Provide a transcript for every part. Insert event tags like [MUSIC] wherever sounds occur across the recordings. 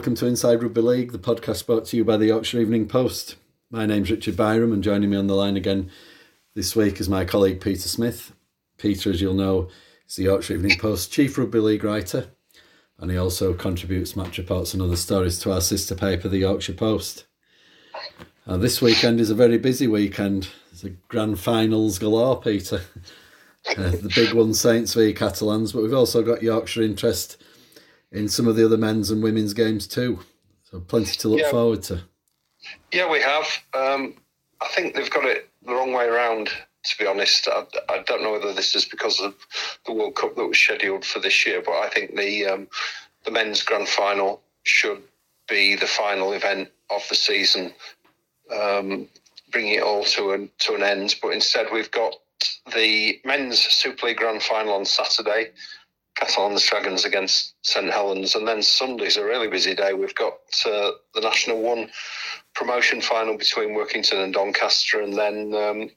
Welcome to Inside Rugby League, the podcast brought to you by the Yorkshire Evening Post. My name's Richard Byram, and joining me on the line again this week is my colleague Peter Smith. Peter, as you'll know, is the Yorkshire Evening Post chief rugby league writer, and he also contributes match reports and other stories to our sister paper, the Yorkshire Post. Uh, this weekend is a very busy weekend. There's a grand finals galore, Peter. [LAUGHS] Uh, the big one, Saints v Catalans, but we've also got Yorkshire interest in some of the other men's and women's games too. So plenty to look Yeah. forward to. Yeah, we have. Um, I think they've got it the wrong way around. To be honest, I, I don't know whether this is because of the World Cup that was scheduled for this year, but I think the um, the men's grand final should be the final event of the season, um, bringing it all to an to an end. But instead, we've got the men's Super League grand final on Saturday. Catalans Dragons against St Helens, and then Sunday's a really busy day. We've got uh, the National One promotion final between Workington and Doncaster, and then um,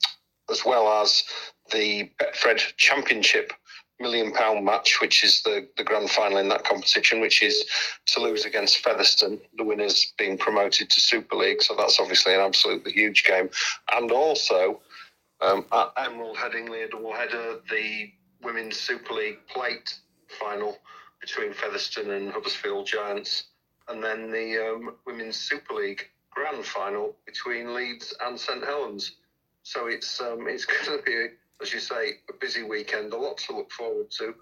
as well as the Betfred Championship million pound match, which is the, the grand final in that competition, which is Toulouse against Featherstone, the winners being promoted to Super League. So that's obviously an absolutely huge game. And also um, at Emerald Headingley, a double header, the Women's Super League plate final between Featherstone and Huddersfield Giants, and then the um, Women's Super League grand final between Leeds and St Helens. So it's um, [LAUGHS] it's going to be, as you say, a busy weekend. A lot to look forward to.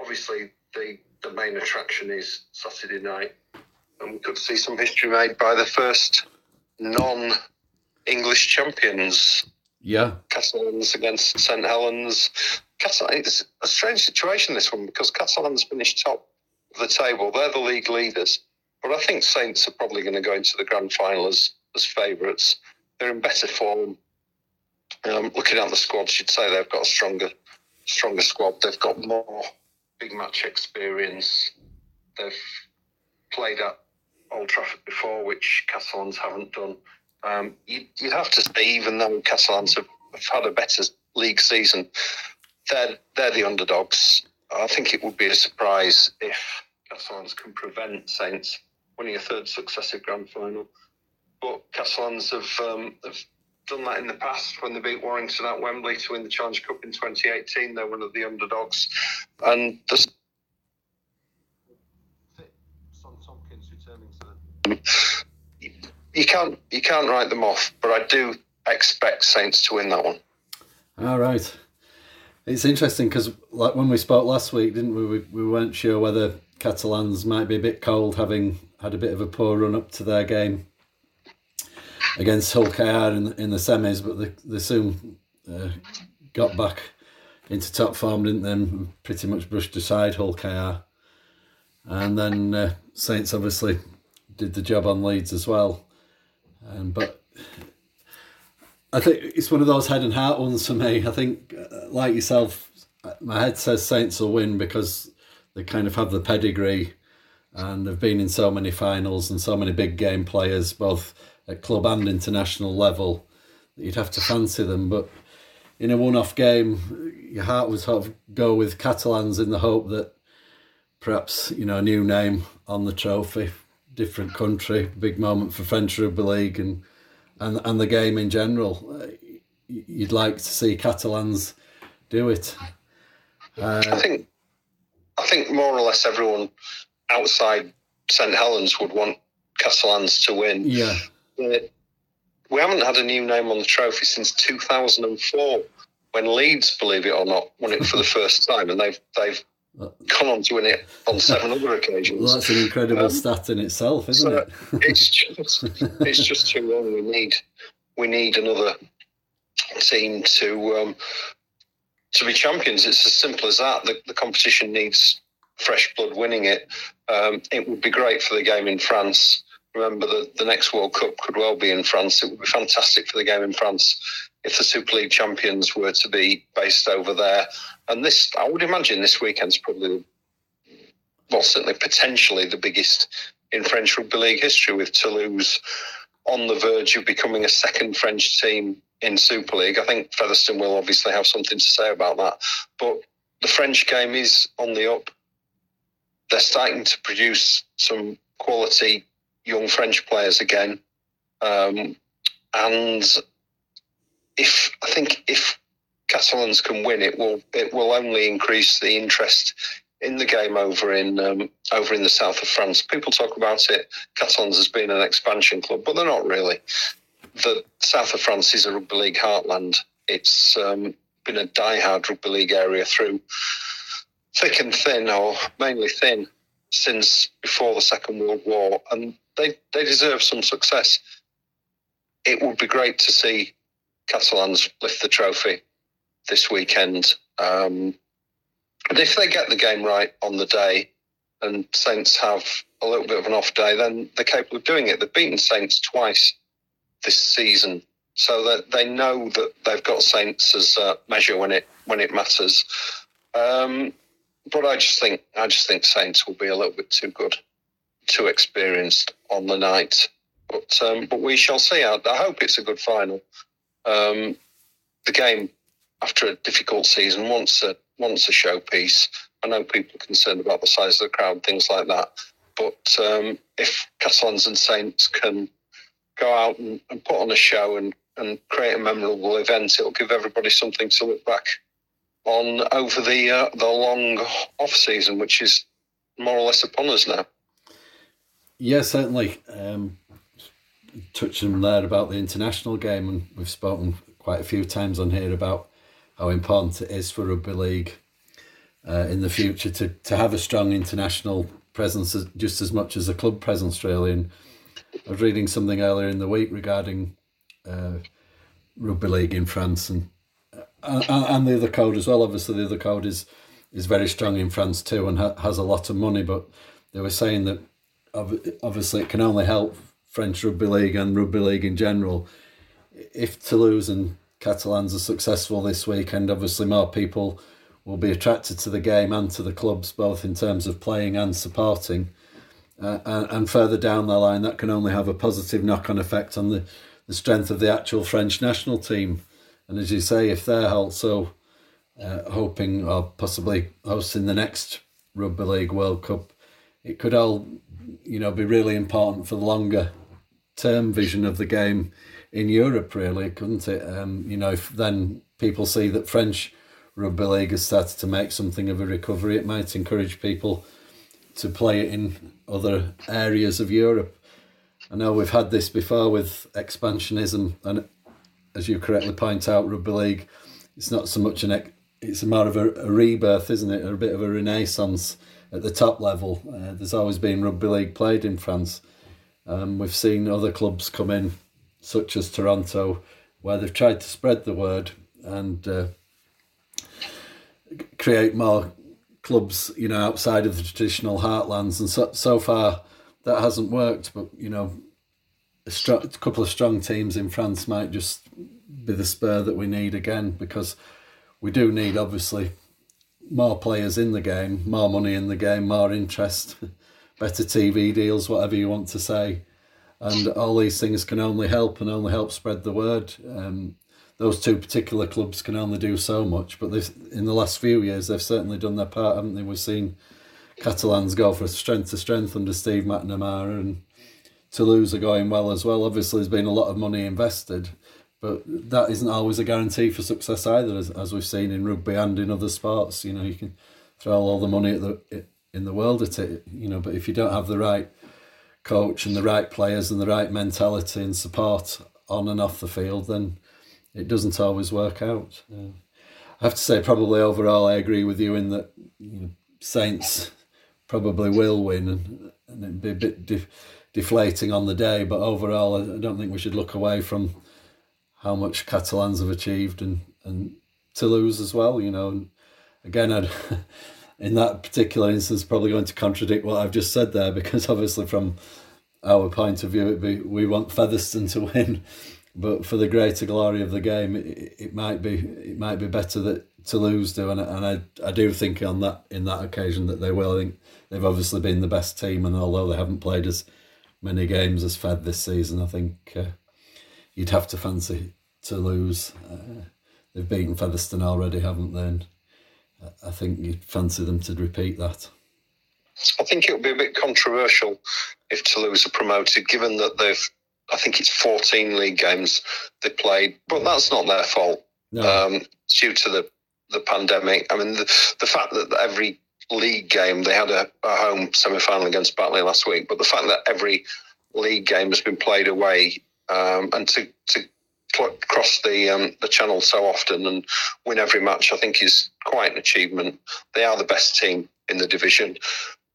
Obviously, the the main attraction is Saturday night, and we could see some history made by the first non-English champions Yeah, Catalans against St Helens. Catalan, it's a strange situation this one because Catalans finished top of the table. They're the league leaders, but I think Saints are probably going to go into the grand final as as favourites. They're in better form. Um, looking at the squad, you'd say they've got a stronger stronger squad. They've got more big match experience. They've played at Old Trafford before, which Catalans haven't done. Um, you'd, you'd have to say, even though Catalans have, have had a better league season, they're, they're the underdogs. I think it would be a surprise if Catalans can prevent Saints winning a third successive grand final. But Catalans have, um, have done that in the past when they beat Warrington at Wembley to win the Challenge Cup in 2018. They're one of the underdogs. And there's Sam Tomkins returning to the you can't you can't write them off, but I do expect Saints to win that one. all right. It's interesting because like when we spoke last week, didn't we? we? We weren't sure whether Catalans might be a bit cold, having had a bit of a poor run up to their game against Hull KR in the, in the semis, but they, they soon uh, got back into top form, didn't they? And pretty much brushed aside Hull KR. And then uh, Saints obviously did the job on Leeds as well. Um, but I think it's one of those head and heart ones for me. I think, uh, like yourself, my head says Saints will win because they kind of have the pedigree and they've been in so many finals and so many big game players, both at club and international level, that you'd have to fancy them. But in a one off game, your heart would sort of go with Catalans in the hope that perhaps, you know, a new name on the trophy, different country, big moment for French Rugby League and and and the game in general. Uh, You'd like to see Catalans do it. Uh, I think I think more or less everyone outside St Helens would want Catalans to win. yeah, But We haven't had a new name on the trophy since 2004, when Leeds, believe it or not, won it for the [LAUGHS] first time, and they've they've gone on to win it on seven other occasions. well, that's an incredible Um, stat in itself, isn't so it? it's just it's [LAUGHS] just too long. We need we need another team to um, to be champions. It's as simple as that. The, the competition needs fresh blood winning it. Um, it would be great for the game in France. Remember, the, the next World Cup could well be in France. It would be fantastic for the game in France if the Super League champions were to be based over there. And this, I would imagine, this weekend's probably, well, certainly potentially the biggest in French Rugby League history with Toulouse on the verge of becoming a second French team in Super League. I think Featherstone will obviously have something to say about that. But the French game is on the up. They're starting to produce some quality young French players again. Um, and if I think if Catalans can win, it will it will only increase the interest in the game over in um, over in the south of France. People talk about it, Catalans as being an expansion club, but they're not really. The south of France is a rugby league heartland. It's um, been a die-hard rugby league area through thick and thin, or mainly thin, since before the Second World War, and they they deserve some success. It would be great to see Catalans lift the trophy this weekend. Um, and if they get the game right on the day and Saints have a little bit of an off day, then they're capable of doing it. They've beaten Saints twice this season, so that they know that they've got Saints as a measure when it when it matters. Um, but I just think I just think Saints will be a little bit too good, too experienced on the night. But um, but we shall see. I, I, hope it's a good final. Um, the game after a difficult season wants a wants a showpiece. I know people are concerned about the size of the crowd, things like that. But um, if Catalans and Saints can go out and, and, put on a show and, and create a memorable event, it'll give everybody something to look back on over the uh, the long off season, which is more or less upon us now. Yeah, certainly. Um, touching there about the international game, and we've spoken quite a few times on here about how important it is for rugby league uh, in the future to, to have a strong international presence just as much as a club presence really. And I was reading something earlier in the week regarding uh, rugby league in France and uh, and the other code as well. Obviously the other code is is very strong in France too and ha- has a lot of money but they were saying that obviously it can only help French rugby league and rugby league in general if Toulouse and Catalans are successful this weekend, obviously more people will be attracted to the game and to the clubs, both in terms of playing and supporting. Uh, and, and, further down the line, that can only have a positive knock on effect on the, the strength of the actual French national team. And as you say, if they're also uh, hoping or possibly hosting the next Rugby League World Cup, it could all, you know, be really important for the longer term vision of the game in Europe, really, couldn't it? Um, you know, if then people see that French rugby league has started to make something of a recovery, it might encourage people to play it in other areas of Europe. I know we've had this before with expansionism, and as you correctly point out, rugby league, it's not so much an it's more of a, a rebirth, isn't it? A bit of a renaissance at the top level. Uh, there's always been rugby league played in France. Um, we've seen other clubs come in such as Toronto, where they've tried to spread the word and uh, create more clubs, you know, outside of the traditional heartlands. And so, so far, that hasn't worked. But you know, a, str- a couple of strong teams in France might just be the spur that we need again because we do need obviously more players in the game, more money in the game, more interest, [LAUGHS] better TV deals, whatever you want to say and all these things can only help and only help spread the word. Um, those two particular clubs can only do so much, but in the last few years they've certainly done their part, haven't they? We've seen Catalans go from strength to strength under Steve McNamara, and Toulouse are going well as well. Obviously, there's been a lot of money invested, but that isn't always a guarantee for success either, as, as we've seen in rugby and in other sports. You know, you can throw all the money at the in the world at it, you know, but if you don't have the right coach and the right players and the right mentality and support on and off the field, then it doesn't always work out. Uh, I have to say, probably overall, I agree with you in that you know, Saints probably will win and, and it'd be a bit de- deflating on the day. But overall, I don't think we should look away from how much Catalans have achieved and, and Toulouse as well. You know, and again, I'd. [LAUGHS] in that particular instance probably going to contradict what I've just said there because [LAUGHS] obviously from our point of view be, we want Featherstone to [LAUGHS] win but for the greater glory of the game it, it might be it might be better that Toulouse do and, and I, I do think on that in that occasion that they will. I think they've obviously been the best team and although they haven't played as many games as Fev this season I think uh, you'd have to fancy Toulouse uh, they've beaten Featherstone already haven't they? And I think you'd fancy them to repeat that. I think it would be a bit controversial if Toulouse are promoted, given that they've, I think it's 14 league games they played, but that's not their fault. No. Um, due to the, the pandemic. I mean, the, the fact that every league game, they had a, a home semi final against Batley last week, but the fact that every league game has been played away um, and to, to cross the um, the channel so often and win every match, I think is quite an achievement. They are the best team in the division.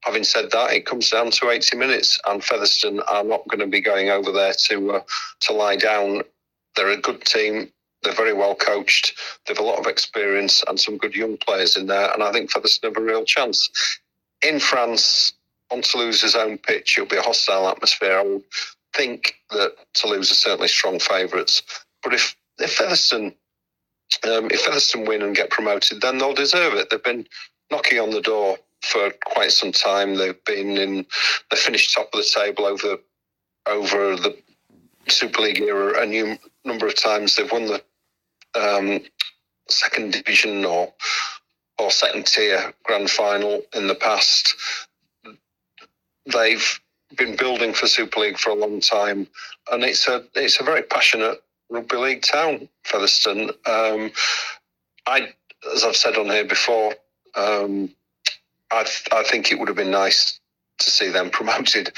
Having said that, it comes down to 80 minutes, and Featherstone are not going to be going over there to uh, to lie down. They're a good team. They're very well coached. They've a lot of experience and some good young players in there, and I think Featherstone have a real chance. In France, on Toulouse's own pitch, it'll be a hostile atmosphere. I would think that Toulouse are certainly strong favourites, but if if Featherstone um, if Featherstone win and get promoted, then they'll deserve it. They've been knocking on the door for quite some time. They've been in, they finished top of the table over over the Super League era a new number of times. They've won the um, second division or or second tier grand final in the past. They've been building for Super League for a long time, and it's a it's a very passionate rugby league town, Featherstone. Um, I, as I've said on here before, um, I, I think it would have been nice to see them [LAUGHS] promoted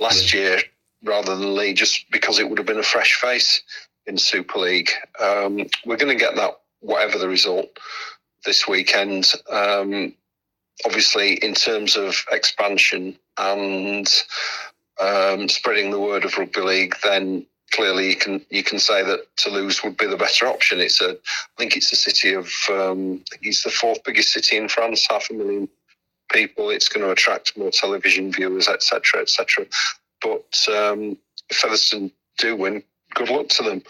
last yeah. year rather than Leigh, just because it would have been a fresh face in Super League. Um, we're going to get that whatever the result this weekend. Um, obviously, in terms of expansion and um, spreading the word of rugby league, then clearly you can you can say that Toulouse would be the better option. It's a I think it's a city of um, it's the fourth biggest city in France, half a million people. It's going to attract more television viewers, etc., etc. But um, if Featherstone do win, good luck to them.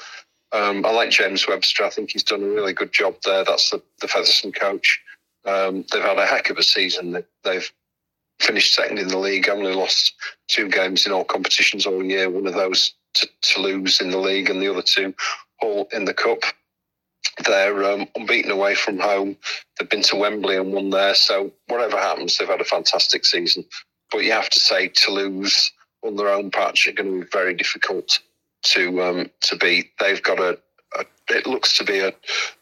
Um, I like James Webster. I think he's done a really good job there. That's the, the Featherstone coach. Um, they've had a heck of a season. They, have finished second in the league, only lost two games in all competitions all year. One of those to, Toulouse in the league, and the other two all in the cup. They're um, unbeaten away from home. They've been to Wembley and won there. So whatever happens, they've had a fantastic season. But you have to say Toulouse on their own patch are going to be very difficult to um, to beat. They've got a, a, it looks to be a,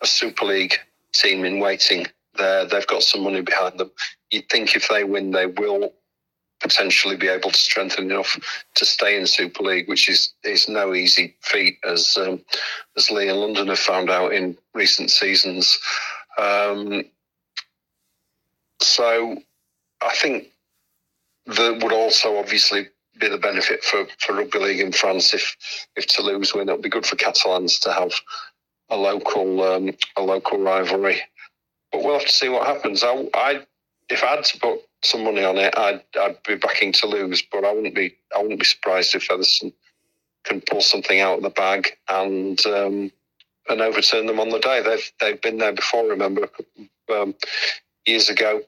a Super League team in waiting. There, they've got some money behind them. You'd think if they win, they will potentially be able to strengthen enough to stay in Super League, which is is no easy feat, as um, as Leigh and London have found out in recent seasons. Um, so, I think that would also obviously be the benefit for, for rugby league in France if if Toulouse win. It'll be good for Catalans to have a local um, a local rivalry. But we'll have to see what happens. I, I if I had to put some money on it, I'd I'd be backing Toulouse. but I wouldn't be I wouldn't be surprised if Featherstone can pull something out of the bag and um, and overturn them on the day. They've they've been there before. Remember, um, years ago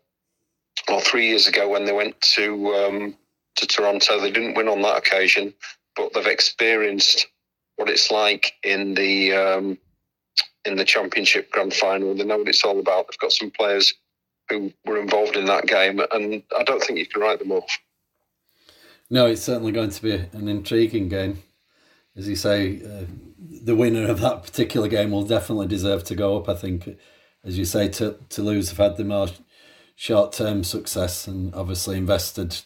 or three years ago when they went to um, to Toronto, they didn't win on that occasion, but they've experienced what it's like in the um, in the championship grand final. They know what it's all about. They've got some players who were involved in that game, and I don't think you can write them off. No, it's certainly going to be an intriguing game. As you say, uh, the winner of that particular game will definitely deserve to go up. I think, as you say, to Toulouse have had the more short term success and obviously invested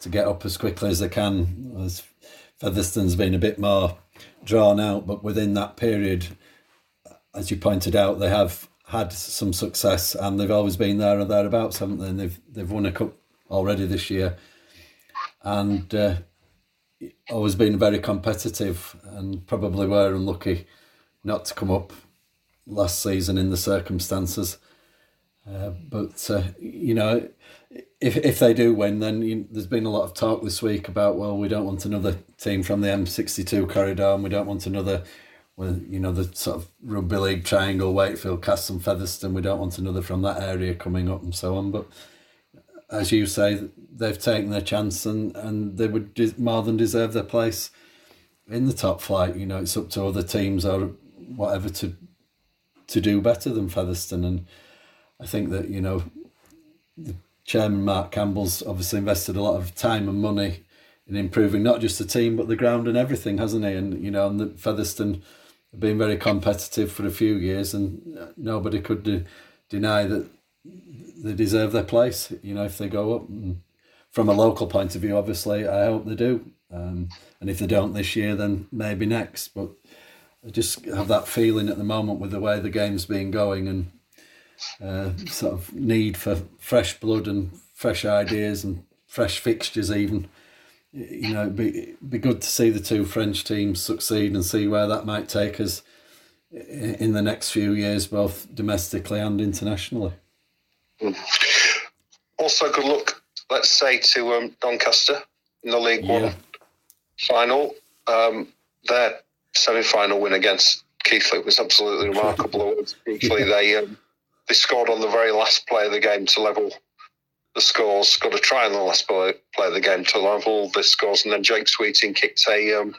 to get up as quickly as they can. As Featherstone's been a bit more drawn out, but within that period, as you pointed out, they have had some success and they've always been there and thereabouts, haven't they? And they've they've won a cup already this year, and uh, always been very competitive and probably were unlucky not to come up last season in the circumstances. Uh, but uh, you know, if if they do win, then you, there's been a lot of talk this week about well, we don't want another team from the M62 corridor, and we don't want another you know the sort of rugby league triangle, Wakefield, Castle, Featherstone. We don't want another from that area coming up and so on. But as you say, they've taken their chance and and they would more than deserve their place in the top flight. You know, it's up to other teams or whatever to to do better than Featherstone. And I think that you know the chairman Mark Campbell's obviously invested a lot of time and money in improving not just the team but the ground and everything, hasn't he? And you know, and the Featherstone been very competitive for a few years, and nobody could de- deny that they deserve their place. You know, if they go up. And from a local point of view, obviously, I hope they do. Um, and if they don't this year, then maybe next. But I just have that feeling at the moment with the way the game's been going and uh, sort of need for fresh blood and fresh ideas and fresh fixtures even you know it'd be, be good to see the two french teams succeed and see where that might take us in the next few years both domestically and internationally also good luck let's say to um, doncaster in the league yeah. one final um, their semi-final win against Keighley was absolutely remarkable. [LAUGHS] Keighley, they um, they scored on the very last play of the game to level the scores. Got a try on the last play, play of the game to level the scores, and then Jake Sweeting kicked a um,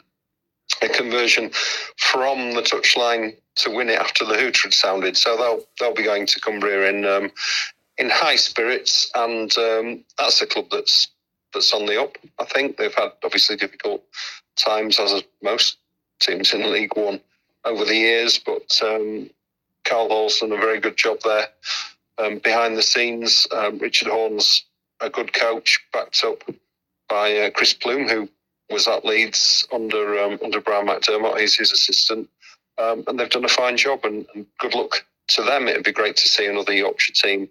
a conversion from the touchline to win it after the hooter had sounded. So they'll they'll be going to Cumbria in um, in high spirits, and um, that's a club that's that's on the up. I think they've had obviously difficult times as most teams in League One over the years, but um, Carl done a very good job there. Um, behind the scenes, um, Richard Horne's a good coach, backed up by uh, Chris Plume, who was at Leeds under um, under Brian McDermott. He's his assistant, um, and they've done a fine job. And, and, good luck to them. It'd be great to see another Yorkshire team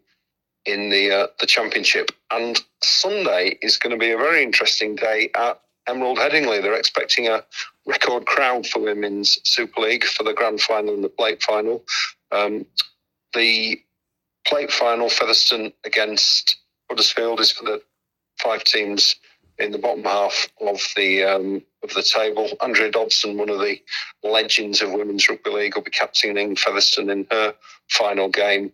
in the uh, the championship. And Sunday is going to be a very interesting day at Emerald Headingley. They're expecting a record crowd for Women's Super League for the grand final and the plate final. Um, the plate final, Featherstone against Huddersfield, is for the five teams in the bottom half of the um, of the table. Andrea Dobson, one of the legends of women's rugby league, will be captaining Featherstone in her final game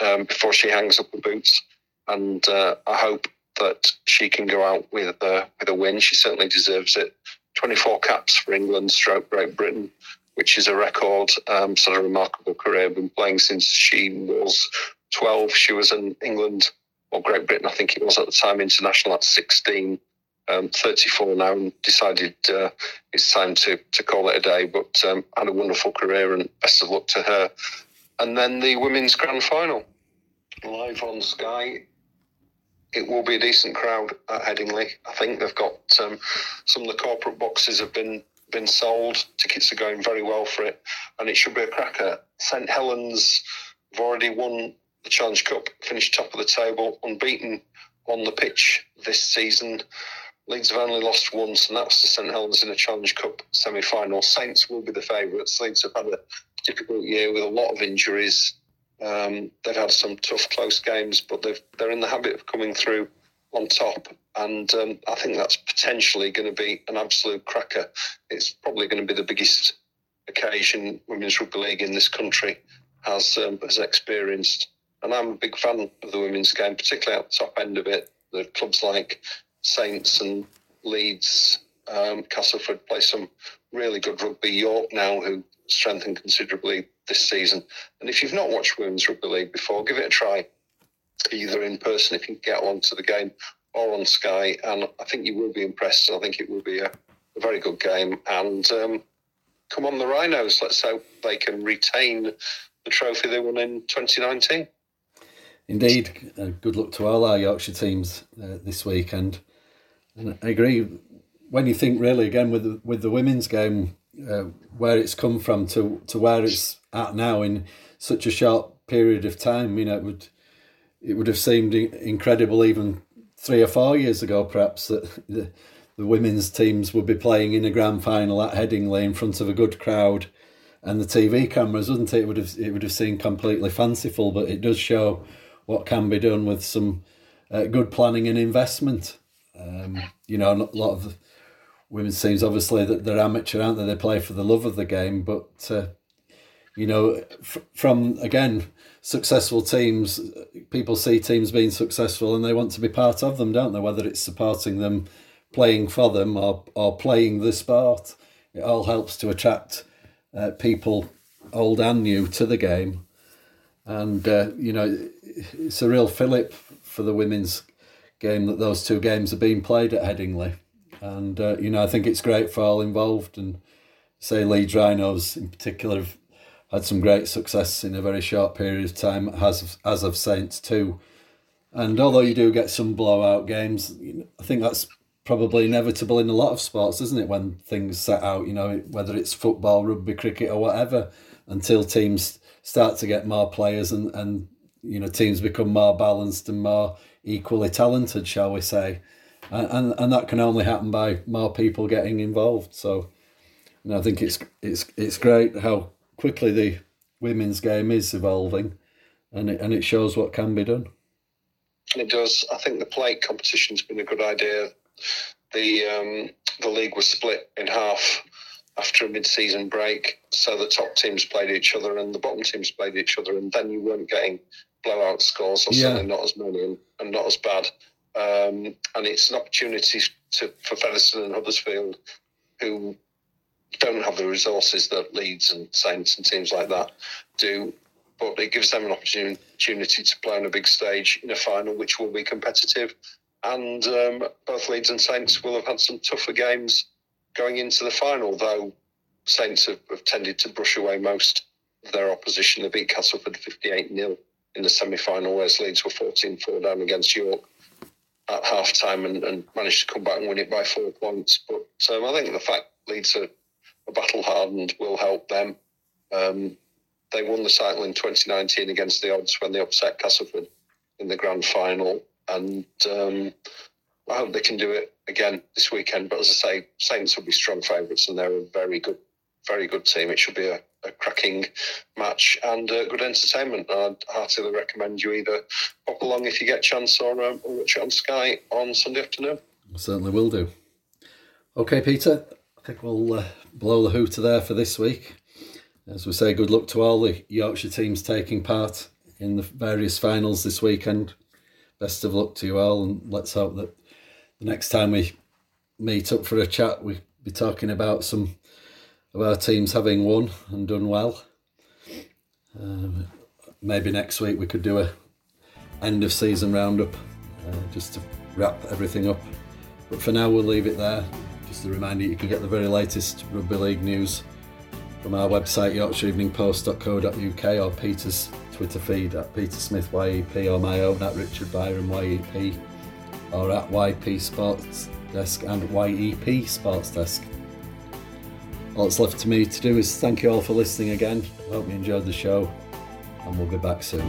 um, before she hangs up the boots. And uh, I hope that she can go out with uh, with a win. She certainly deserves it. 24 caps for England, stroke Great Britain, which is a record. Um, sort of remarkable career. Been playing since she was 12. She was in England or Great Britain, I think it was at the time, international at 16. Um, 34 now and decided uh, it's time to, to call it a day. But um, had a wonderful career and best of luck to her. And then the women's grand final live on Sky it will be a decent crowd at Headingley. I think they've got um, some of the corporate boxes have been been sold. Tickets are going very well for it, and it should be a cracker. St Helens have already won the Challenge Cup, finished top of the table, unbeaten on the pitch this season. Leeds have only lost once, and that's to St Helens in a Challenge Cup semi final. Saints will be the favourites. Leeds have had a difficult year with a lot of injuries. Um, they've had some tough, close games, but they've, they're in the habit of coming through on top. And um, I think that's potentially going to be an absolute cracker. It's probably going to be the biggest occasion Women's Rugby League in this country has um, has experienced. And I'm a big fan of the women's game, particularly at the top end of it. The clubs like Saints and Leeds, um, Castleford play some really good rugby. York now, who strengthened considerably this season. And if you've not watched Women's Rugby League before, give it a try, either in person if you can get along to the game or on Sky. And I think you will be impressed. I think it will be a, a very good game. And um, come on, the Rhinos. Let's hope they can retain the trophy they won in 2019. Indeed. Uh, good luck to all our Yorkshire teams uh, this weekend. And I agree. When you think really again with the, with the women's game, uh, where it's come from to to where it's at now in such a short period of time. You know, it would it would have seemed incredible even three or four years ago, perhaps that the, the women's teams would be playing in a grand final at Headingley in front of a good crowd and the TV cameras, wouldn't it? It would have it would have seemed completely fanciful, but it does show what can be done with some uh, good planning and investment. Um, you know, a lot of women's teams obviously that they're amateur, aren't they? They play for the love of the game, but uh, you know, f- from again successful teams, people see teams being successful and they want to be part of them, don't they? Whether it's supporting them, playing for them, or or playing the sport, it all helps to attract uh, people, old and new, to the game. and uh, you know it's a real fillip for the women's game that those two games are being played at Headingley, and uh, you know I think it's great for all involved, and say Leeds Rhinos in particular have had some great success in a very short period of time, as as of Saints too, and although you do get some blowout games, I think that's probably inevitable in a lot of sports, isn't it? When things set out, you know, whether it's football, rugby, cricket, or whatever, until teams start to get more players and and you know teams become more balanced and more equally talented, shall we say, and and, and that can only happen by more people getting involved. So, know, I think it's it's it's great how quickly the women's game is evolving, and it and it shows what can be done. It does. I think the plate competition's been a good idea. The um, the league was split in half after a mid-season break, so the top teams played each other and the bottom teams played each other, and then you weren't getting blowout scores, or yeah. certainly not as many and, and not as bad. Um, and it's an opportunity to for Featherstone and Huddersfield, who don't have the resources that Leeds and Saints and teams like that do. But it gives them an opportunity to play on a big stage in a final, which will be competitive. And um, both Leeds and Saints will have had some tougher games going into the final, though Saints have, have tended to brush away most of their opposition. They beat Castleford 58 0 in the semi final, whereas Leeds were 14 4 down against York at half time and, and, managed to come back and win it by four points. But um, I think the fact Leeds are, battle hardened will help them. Um, they won the title in 2019 against the odds when they upset Castleford in the grand final. And um, I hope they can do it again this weekend. But as I say, Saints will be strong favourites, and they're a very good, very good team. It should be a, a cracking match and uh, good entertainment. I'd heartily recommend you either pop along if you get a chance, or, um, or watch it on Sky on Sunday afternoon. I certainly will do. Okay, Peter. I think we'll uh, blow the hooter there for this week. As we say, good luck to all the Yorkshire teams taking part in the various finals this weekend. Best of luck to you all, and let's hope that the next time we meet up for a chat, we'll be talking about some of our teams having won and done well. Um, maybe next week we could do a end of season roundup uh, just to wrap everything up. But for now, we'll leave it there. Just a reminder you can get the very latest rugby league news from our website yorkshireeveningpost.co.uk or Peter's Twitter feed at Peter Smith YEP or my own at Richard Byron YEP or at YP Sports Desk and YEP Sports Desk. All that's left to me to do is thank you all for listening again. Hope you enjoyed the show, and we'll be back soon.